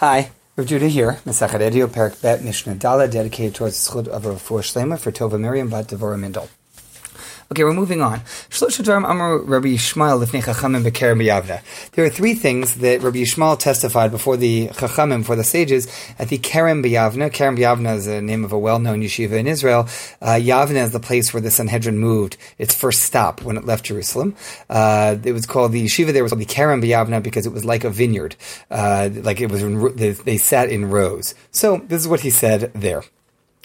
Hi, Rav Judah here, Mesachet Edio, Perak Bet, Mishnah Dala, dedicated towards the schud of Refuah Shlema for Tova Miriam Bat Devorah Mindel. Okay, we're moving on. There are three things that Rabbi Yishmael testified before the Chachamim, before the sages, at the Kerem B'Yavna. Kerem B'Yavna is the name of a well-known yeshiva in Israel. Uh, Yavna is the place where the Sanhedrin moved, its first stop when it left Jerusalem. Uh, it was called, the yeshiva there was called the Kerem B'Yavna because it was like a vineyard. Uh, like it was, in, they sat in rows. So, this is what he said there.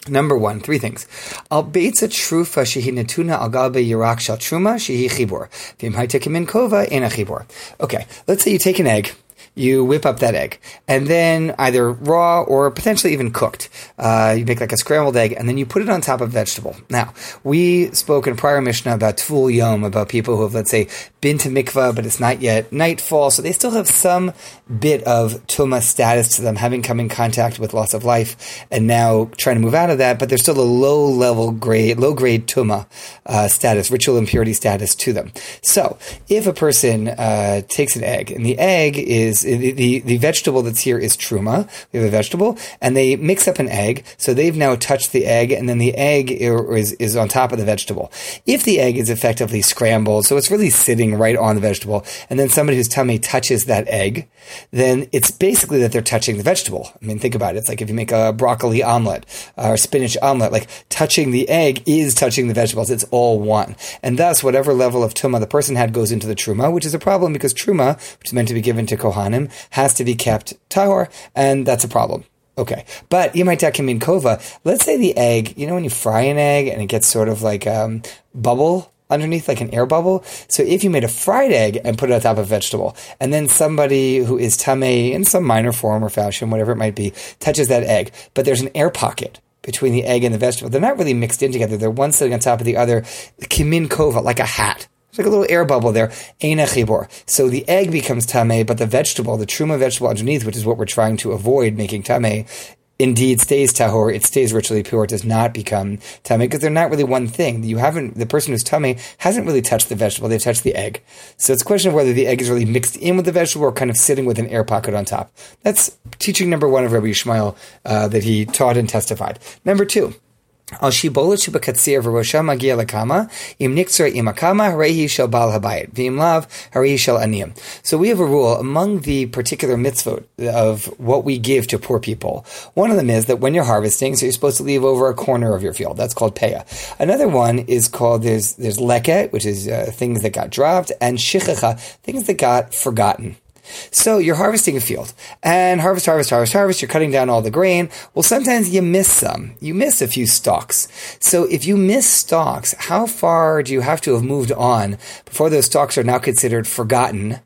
Number one, three things. Al beitza trufa shehi netuna al galbe yirak shal truma shehi chibor. Vim haitekim kova ena chibor. Okay, let's say you take an egg you whip up that egg, and then either raw or potentially even cooked. Uh, you make like a scrambled egg, and then you put it on top of vegetable. Now, we spoke in prior Mishnah about tvul yom, about people who have, let's say, been to mikvah, but it's not yet nightfall, so they still have some bit of tuma status to them, having come in contact with loss of life, and now trying to move out of that, but there's still a low level grade, low grade tuma uh, status, ritual impurity status to them. So, if a person uh, takes an egg, and the egg is the, the, the vegetable that's here is truma. We have a vegetable, and they mix up an egg. So they've now touched the egg, and then the egg is, is on top of the vegetable. If the egg is effectively scrambled, so it's really sitting right on the vegetable, and then somebody whose tamei touches that egg, then it's basically that they're touching the vegetable. I mean, think about it. It's like if you make a broccoli omelet uh, or spinach omelet, like touching the egg is touching the vegetables. It's all one. And thus, whatever level of tuma the person had goes into the truma, which is a problem because truma, which is meant to be given to kohanim, has to be kept tahor, and that's a problem. Okay, but Yemaitakim kova. Let's say the egg. You know when you fry an egg and it gets sort of like um, bubble underneath, like an air bubble. So if you made a fried egg and put it on top of a vegetable, and then somebody who is tame in some minor form or fashion, whatever it might be, touches that egg, but there's an air pocket between the egg and the vegetable. They're not really mixed in together. They're one sitting on top of the other. Kimin kova, like a hat. It's like a little air bubble there. Eina chibor. So the egg becomes tame, but the vegetable, the truma vegetable underneath, which is what we're trying to avoid making tame, indeed stays tahor, it stays ritually pure, it does not become tamei because they're not really one thing. You haven't, the person who's tamei hasn't really touched the vegetable, they've touched the egg. So it's a question of whether the egg is really mixed in with the vegetable or kind of sitting with an air pocket on top. That's teaching number one of Rabbi Yishmael uh, that he taught and testified. Number two, So we have a rule among the particular mitzvot of what we give to poor people. One of them is that when you're harvesting, so you're supposed to leave over a corner of your field. That's called peah. Another one is called there's there's leket, which is uh, things that got dropped, and shichacha, things that got forgotten. So you're harvesting a field and harvest, harvest, harvest, harvest. You're cutting down all the grain. Well, sometimes you miss some. You miss a few stalks. So if you miss stalks, how far do you have to have moved on before those stalks are now considered forgotten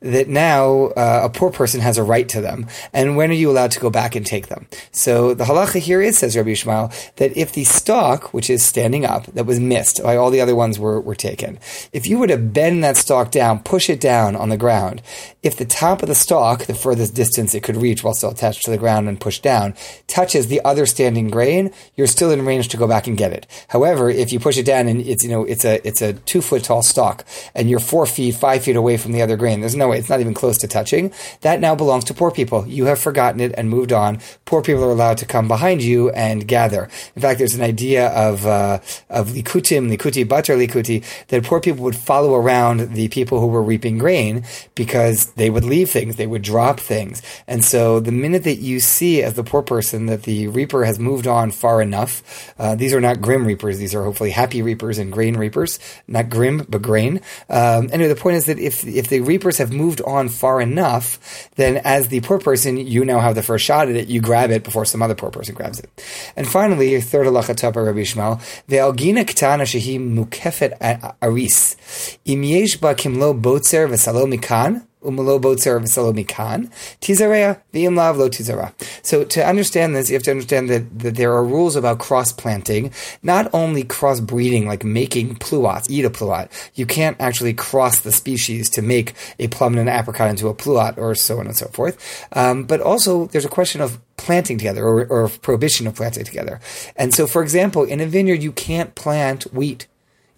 that now uh, a poor person has a right to them, and when are you allowed to go back and take them? So the halacha here is, says Rabbi Yishmael, that if the stalk, which is standing up, that was missed, by all the other ones were, were taken, if you were to bend that stalk down, push it down on the ground, if the top of the stalk, the furthest distance it could reach while still attached to the ground and pushed down, touches the other standing grain, you're still in range to go back and get it. However, if you push it down and it's, you know, it's a, it's a two foot tall stalk, and you're four feet, five feet away from the other grain, there's no no it's not even close to touching. That now belongs to poor people. You have forgotten it and moved on. Poor people are allowed to come behind you and gather. In fact, there's an idea of uh, of likutim, likuti butter likuti, that poor people would follow around the people who were reaping grain because they would leave things, they would drop things, and so the minute that you see as the poor person that the reaper has moved on far enough, uh, these are not grim reapers; these are hopefully happy reapers and grain reapers, not grim but grain. Um, anyway, the point is that if if the reapers have moved on far enough, then as the poor person, you now have the first shot at it. You grab it before some other poor person grabs it. And finally, third halacha tapa Rabbi Yishmael, ve'algina ktana shehi mukefet aris, im yesh ba kimlo botzer v'salo mikan, umalo botzer mikan, tizarea v'im lo tizara. So to understand this, you have to understand that, that there are rules about cross planting, not only cross breeding, like making pluots, eat a pluot. You can't actually cross the species to make a plum and an apricot into a pluot, or so on and so forth. Um, but also, there's a question of planting together or, or prohibition of planting together. And so, for example, in a vineyard, you can't plant wheat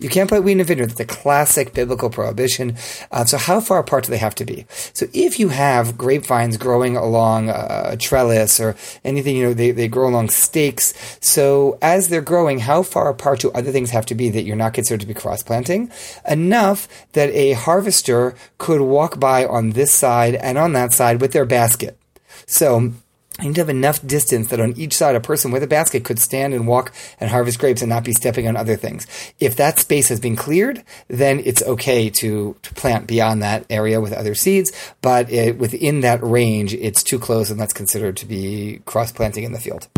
You can't plant wheat in a vineyard. That's a classic biblical prohibition. Uh, so how far apart do they have to be? So if you have grapevines growing along a trellis or anything, you know, they, they grow along stakes. So as they're growing, how far apart do other things have to be that you're not considered to be cross planting? Enough that a harvester could walk by on this side and on that side with their basket. So you need to have enough distance that on each side a person with a basket could stand and walk and harvest grapes and not be stepping on other things. If that space has been cleared, then it's okay to, to plant beyond that area with other seeds, but it, within that range, it's too close and that's considered to be cross planting in the field.